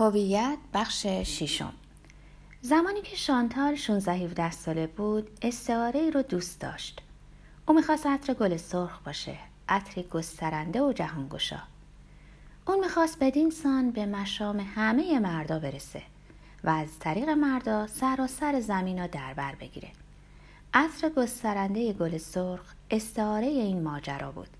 هویت بخش ششم. زمانی که شانتال 16 17 ساله بود استعاره ای رو دوست داشت. او می‌خواست عطر گل سرخ باشه عطری گسترنده و جهانگشا. اون می‌خواست بدین سان به مشام همه مردا برسه و از طریق مردا سراسر زمین رو در بر بگیره. عطر گسترنده گل سرخ استعاره این ماجرا بود.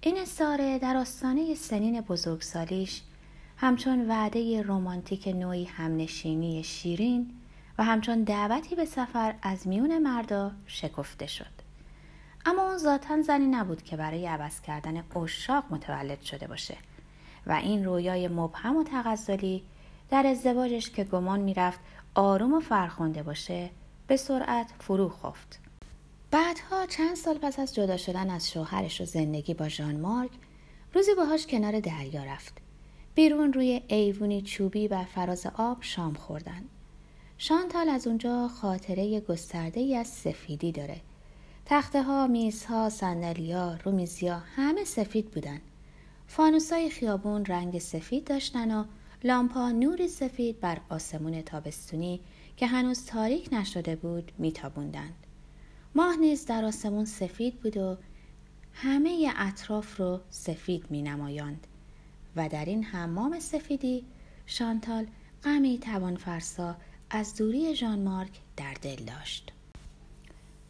این استعاره در آستانه سنین بزرگسالیش همچون وعده رمانتیک نوعی همنشینی شیرین و همچون دعوتی به سفر از میون مردا شکفته شد. اما اون ذاتا زنی نبود که برای عوض کردن اشاق متولد شده باشه و این رویای مبهم و تغزلی در ازدواجش که گمان می‌رفت آروم و فرخنده باشه به سرعت فرو خفت. بعدها چند سال پس از جدا شدن از شوهرش و زندگی با ژان مارک روزی باهاش کنار دریا رفت. بیرون روی ایوونی چوبی بر فراز آب شام خوردن. شانتال از اونجا خاطره گسترده ای از سفیدی داره. تخته ها، میز ها، سندلی ها، رومیزی ها همه سفید بودن. فانوسای خیابون رنگ سفید داشتن و لامپا نوری سفید بر آسمون تابستونی که هنوز تاریک نشده بود میتابوندند. ماه نیز در آسمون سفید بود و همه اطراف رو سفید می نمایاند. و در این حمام سفیدی شانتال غمی توان فرسا از دوری ژان مارک در دل داشت.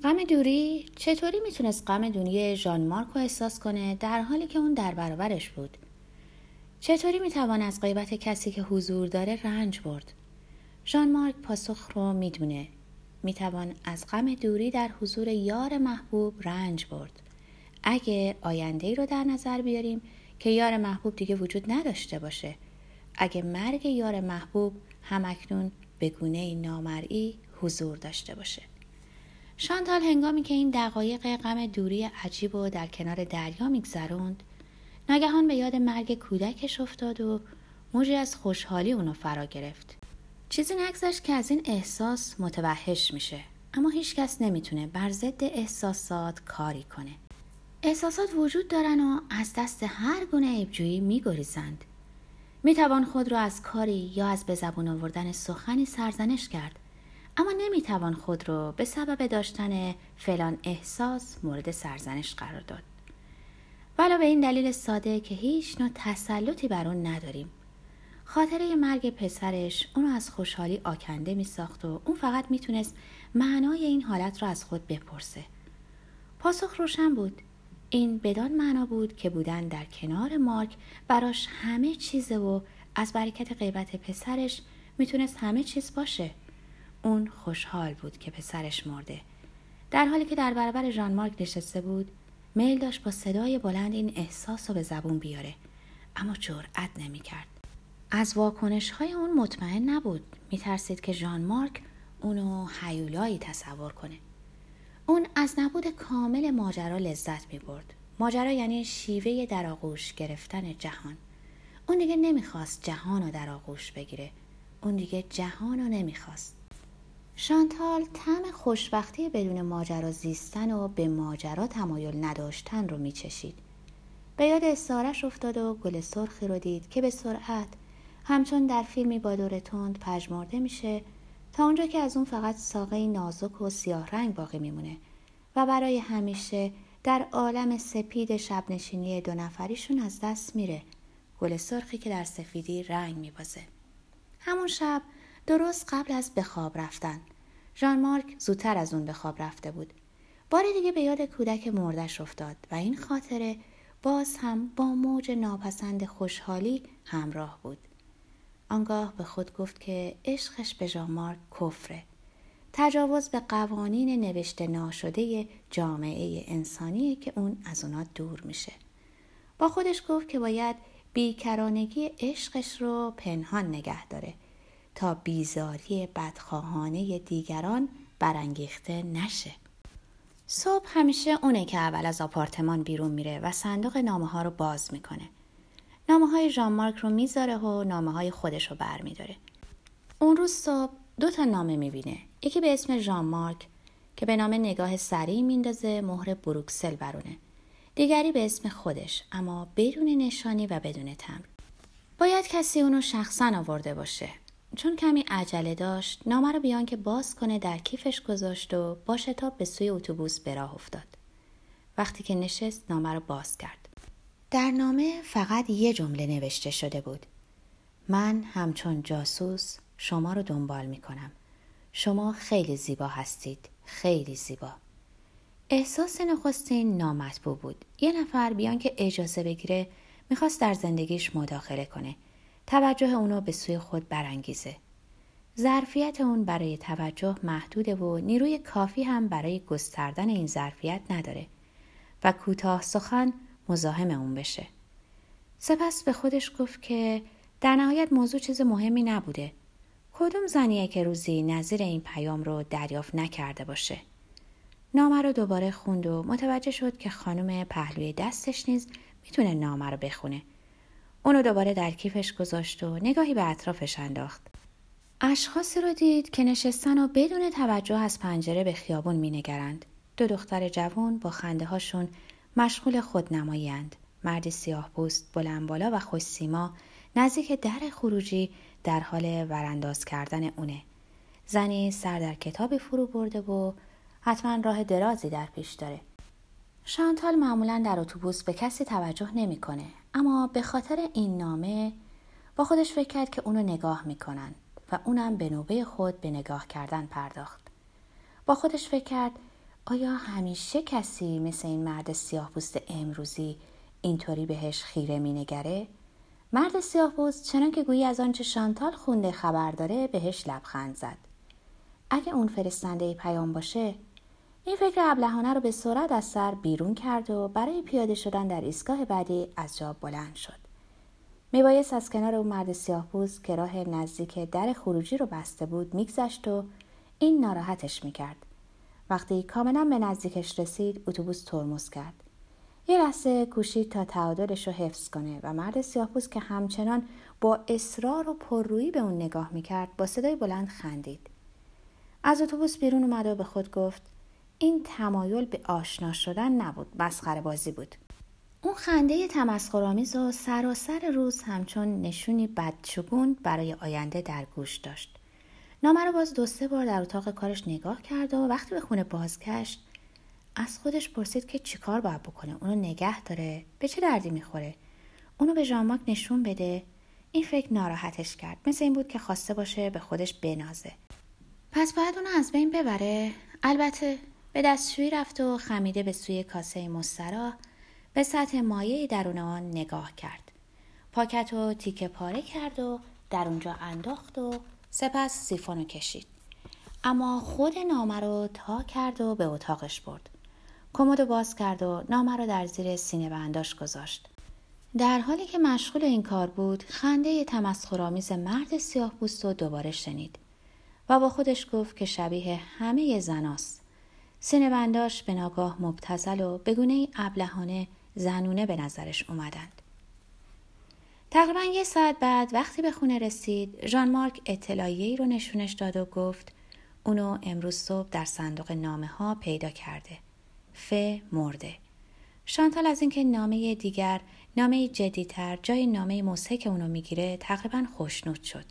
غم دوری چطوری می‌تونست غم دوری ژان مارک رو احساس کنه در حالی که اون در برابرش بود؟ چطوری می‌توان از غیبت کسی که حضور داره رنج برد؟ ژان مارک پاسخ رو می‌دونه. می‌توان از غم دوری در حضور یار محبوب رنج برد. اگه آینده ای رو در نظر بیاریم که یار محبوب دیگه وجود نداشته باشه. اگه مرگ یار محبوب همکنون به گونه نامرئی حضور داشته باشه. شانتال هنگامی که این دقایق غم دوری عجیب و در کنار دریا میگذروند ناگهان به یاد مرگ کودکش افتاد و موجی از خوشحالی اونو فرا گرفت. چیزی نگذشت که از این احساس متوحش میشه اما هیچکس نمی‌تونه بر ضد احساسات کاری کنه. احساسات وجود دارن و از دست هر گونه عیبجویی میگریزند. می‌توان خود را از کاری یا از به زبون آوردن سخنی سرزنش کرد اما نمی‌توان خود را به سبب داشتن فلان احساس مورد سرزنش قرار داد. ولی به این دلیل ساده که هیچ نوع تسلطی بر اون نداریم. خاطره مرگ پسرش اونو از خوشحالی آکنده می ساخت و اون فقط می‌تونست معنای این حالت را از خود بپرسه. پاسخ روشن بود. این بدان معنا بود که بودن در کنار مارک براش همه چیزه و از برکت غیبت پسرش می‌تونست همه چیز باشه. اون خوشحال بود که پسرش مرده. در حالی که در برابر ژان مارک نشسته بود میل داشت با صدای بلند این احساس رو به زبون بیاره. اما جرأت نمی‌کرد. از واکنش های اون مطمئن نبود. میترسید که ژان مارک اونو حیولایی تصور کنه. اون از نبود کامل ماجرا لذت می برد. ماجرا یعنی شیوه در آغوش گرفتن جهان. اون دیگه نمی‌خواست جهان رو در آغوش بگیره. اون دیگه جهان رو نمی‌خواست. شانتال تم خوشبختی بدون ماجرا زیستن و به ماجرا تمایل نداشتن رو میچشید. به یاد استارش افتاد و گل سرخی رو دید که به سرعت همچون در فیلمی با دور تند پژمرده میشه تا اونجا که از اون فقط ساقه نازک و سیاه رنگ باقی میمونه و برای همیشه در عالم سپید شبنشینی دو نفریشون از دست میره گل سرخی که در سفیدی رنگ میبازه. همون شب درست قبل از به خواب رفتن. ژان مارک زودتر از اون به خواب رفته بود. بار دیگه به یاد کودک مردش افتاد و این خاطره باز هم با موج ناپسند خوشحالی همراه بود. آنگاه به خود گفت که عشقش به ژامارک کفره. تجاوز به قوانین نوشته ناشده جامعه انسانی که اون از اونا دور میشه. با خودش گفت که باید بیکرانگی عشقش رو پنهان نگه داره تا بیزاری بدخواهانه دیگران برانگیخته نشه. صبح همیشه اونه که اول از آپارتمان بیرون میره و صندوق نامه ها رو باز می‌کنه. نامه های ژان مارک رو می‌ذاره و نامه های خودش رو برمیداره. اون روز صبح دو تا نامه می‌بینه. یکی به اسم ژان مارک که به نام نگاه سریع میندازه مهر بروکسل برونه. دیگری به اسم خودش اما بدون نشانی و بدون تمر. باید کسی اونو شخصا آورده باشه چون کمی عجله داشت نامه رو بیان که باز کنه در کیفش گذاشت و با شتاب به سوی اتوبوس به افتاد وقتی که نشست نامه رو باز کرد در نامه فقط یه جمله نوشته شده بود. من همچون جاسوس شما رو دنبال می کنم شما خیلی زیبا هستید. خیلی زیبا. احساس نخستین نامطبوع بود. یه نفر بیان که اجازه بگیره می‌خواست در زندگیش مداخله کنه. توجه اونو به سوی خود برانگیزه. ظرفیت اون برای توجه محدوده و نیروی کافی هم برای گستردن این ظرفیت نداره. و کوتاه سخن مزاحم اون بشه. سپس به خودش گفت که در نهایت موضوع چیز مهمی نبوده. کدوم زنیه که روزی نظیر این پیام رو دریافت نکرده باشه؟ نامه رو دوباره خوند و متوجه شد که خانم پهلوی دستش نیز می‌تونه نامه رو بخونه. اونو دوباره در کیفش گذاشت و نگاهی به اطرافش انداخت. اشخاصی رو دید که نشستن و بدون توجه از پنجره به خیابون مینگرند. دو دختر جوان با خنده هاشون مشغول خودنماییند مردی سیاه پوست بلند بالا و خوش سیما نزدیک در خروجی در حال ورانداز کردن اونه. زنی سر در کتابی فرو برده و حتما راه درازی در پیش داره. شانتال معمولا در اتوبوس به کسی توجه نمی‌کنه اما به خاطر این نامه با خودش فکر کرد که اونو نگاه می‌کنن و اونم به نوبه خود به نگاه کردن پرداخت. با خودش فکر کرد آیا همیشه کسی مثل این مرد سیاه پوست امروزی اینطوری بهش خیره مینگره؟ مرد سیاه پوست چنان که گویی از آنچه شانتال خونده خبر داره بهش لبخند زد. اگه اون فرستنده پیام باشه این فکر ابلهانه رو به سرعت از سر بیرون کرد و برای پیاده شدن در ایستگاه بعدی از جا بلند شد. میبایست از کنار اون مرد سیاه پوست که راه نزدیک در خروجی رو بسته بود میگذشت و این ناراحتش می‌کرد. وقتی کاملا به نزدیکش رسید اتوبوس ترمز کرد. یه لحظه کوشید تا تعادلش رو حفظ کنه و مرد سیاهپوست که همچنان با اصرار و پررویی به اون نگاه می‌کرد با صدای بلند خندید. از اتوبوس بیرون اومد و به خود گفت این تمایل به آشنا شدن نبود مسخره بازی بود. اون خنده تمسخرآمیز و سراسر روز همچون نشونی بدشگون برای آینده در گوش داشت. نامه رو باز دو سه بار در اتاق کارش نگاه کرد و وقتی به خونه بازگشت از خودش پرسید که چیکار باید بکنه؟ اونو نگه داره؟ به چه دردی می‌خوره؟ اونو به ژانماک نشون بده؟ این فکر ناراحتش کرد. مثل این بود که خواسته باشه به خودش بنازه. پس باید اونو از بین ببره. البته به دستشویی رفت و خمیده به سوی کاسه مسترا به سطح مایعی درون آن نگاه کرد. پاکت و تیکه پاره کرد و در اونجا انداخت و سپس سیفونو کشید. اما خود نامه رو تا کرد و به اتاقش برد. کمد باز کرد و نامه را در زیر سینه بنداش گذاشت. در حالی که مشغول این کار بود خنده تمسخرآمیز مرد سیاه پوست رو دوباره شنید و با خودش گفت که شبیه همه زناست سینه بنداش به ناگاه مبتزل و بگونه ابلهانه زنونه به نظرش اومدند. تقریبا یه ساعت بعد وقتی به خونه رسید ژان مارک اطلاعیه‌ای رو نشونش داد و گفت اونو امروز صبح در صندوق نامه ها پیدا کرده. ف مرده. شانتال از اینکه نامه دیگر نامه جدیتر جای نامه موسیک اونو می‌گیره تقریبا خوشنود شد.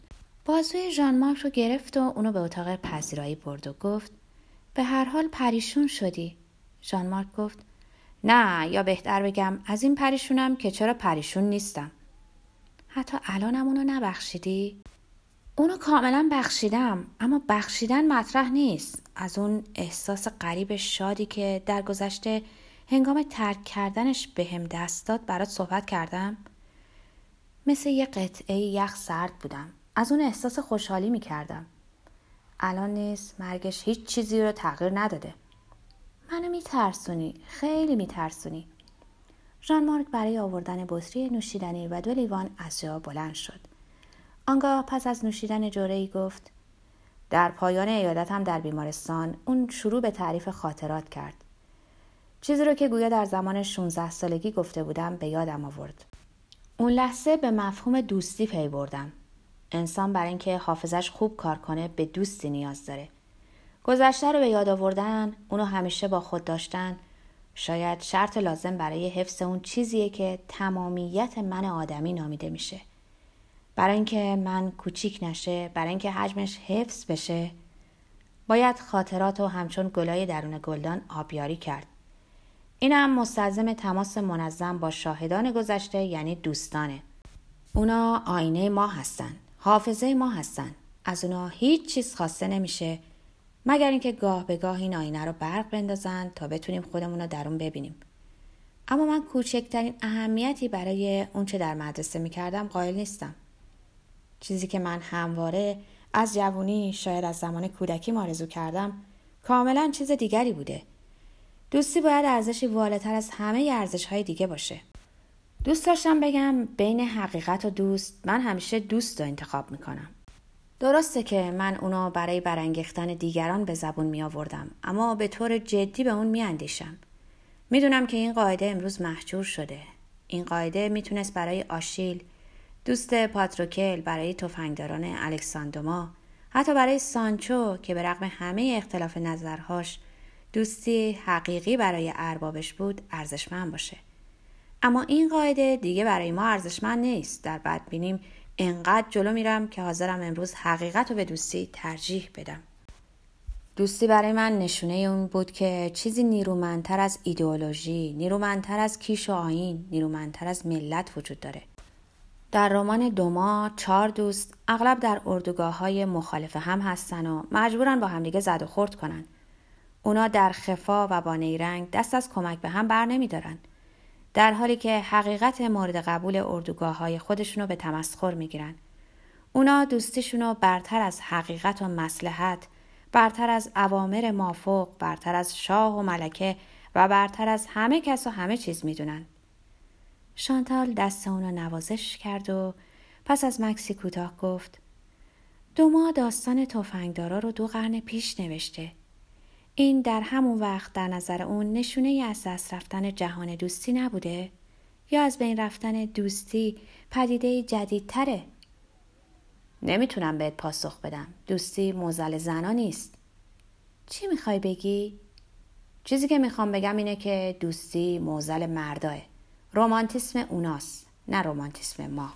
بازوی ژان مارک رو گرفت و اونو به اتاق پذیرایی برد و گفت به هر حال پریشون شدی. ژان مارک گفت نه یا بهتر بگم از این پریشونم که چرا پریشون نیستم. حتی الانم اونو نبخشیدی؟ اونو کاملا بخشیدم اما بخشیدن مطرح نیست. از اون احساس غریب شادی که در گذشته هنگام ترک کردنش به هم دست داد برات صحبت کردم. مثل یه قطعه یخ سرد بودم. از اون احساس خوشحالی می کردم الان نیست مرگش هیچ چیزی رو تغییر نداده. منو میترسونی خیلی میترسونی. ژان مارک برای آوردن بطری نوشیدنی و دو لیوان از جا بلند شد آنگاه پس از نوشیدن جوره ای گفت در پایان ایادتم در بیمارستان اون شروع به تعریف خاطرات کرد. چیزی رو که گویا در زمان 16 سالگی گفته بودم به یادم آورد. اون لحظه به مفهوم دوستی پی بردم. انسان برای اینکه حافظش خوب کار کنه به دوستی نیاز داره. گذشته رو به یاد آوردن، اونو همیشه با خود داشتن، شاید شرط لازم برای حفظ اون چیزیه که تمامیت من آدمی نامیده میشه. برای اینکه من کوچیک نشه برای اینکه حجمش حفظ بشه باید خاطرات و همچون گلای درون گلدان آبیاری کرد. این هم مستلزم تماس منظم با شاهدان گذشته یعنی دوستانه. اونا آینه ما هستن حافظه ما هستن. از اونا هیچ چیز خواسته نمیشه. مگر اینکه گاه به گاه این آینه رو برق بندازن تا بتونیم خودمون رو درون ببینیم. اما من کوچکترین اهمیتی برای اونچه در مدرسه می‌کردم قائل نیستم. چیزی که من همواره از جوونی شاید از زمان کودکی آرزو کردم کاملا چیز دیگری بوده. دوستی باید ارزشی والاتر از همه ارزش های دیگه باشه. دوست داشتم بگم بین حقیقت و دوست من همیشه دوست رو انتخاب می‌کنم. درسته که من اونو برای برانگیختن دیگران به زبون می آوردم اما به طور جدی به اون می اندیشم. می‌دونم که این قاعده امروز محجور شده. این قاعده می‌تونست برای آشیل، دوست پاتروکل برای تفنگداران الکساندوما، حتی برای سانچو که به رغم همه اختلاف نظرهاش دوستی حقیقی برای اربابش بود ارزشمند باشه. اما این قاعده دیگه برای ما ارزشمند نیست. در بدبینیم انقدر جلو میرم که حاضرم امروز حقیقت رو به دوستی ترجیح بدم. دوستی برای من نشونه اون بود که چیزی نیرومندتر از ایدئولوژی نیرومندتر از کیش و آین نیرومندتر از ملت وجود داره. در رمان دوما چهار دوست اغلب در اردوگاه های مخالف هم هستن و مجبورن با همدیگه زد و خورد کنن. اونا در خفا و با نیرنگ دست از کمک به هم بر نمیدارن. در حالی که حقیقت مورد قبول اردوگاه های خودشونو به تمسخر می‌گیرن. اونا دوستیشونو برتر از حقیقت و مسلحت، برتر از اوامر مافوق، برتر از شاه و ملکه و برتر از همه کس و همه چیز می‌دونن. شانتال دست اونو نوازش کرد و پس از مکسی کوتاه گفت دوما داستان تفنگدارا رو دو قرن پیش نوشته این در همون وقت در نظر اون نشونه از دست رفتن جهان دوستی نبوده؟ یا از بین رفتن دوستی پدیده جدیدتره؟ نمی‌تونم بهت پاسخ بدم. دوستی موزل زنا نیست. چی می‌خوای بگی؟ چیزی که می‌خوام بگم اینه که دوستی موزل مرداه. رومانتیسم اوناست نه رومانتیسم ما.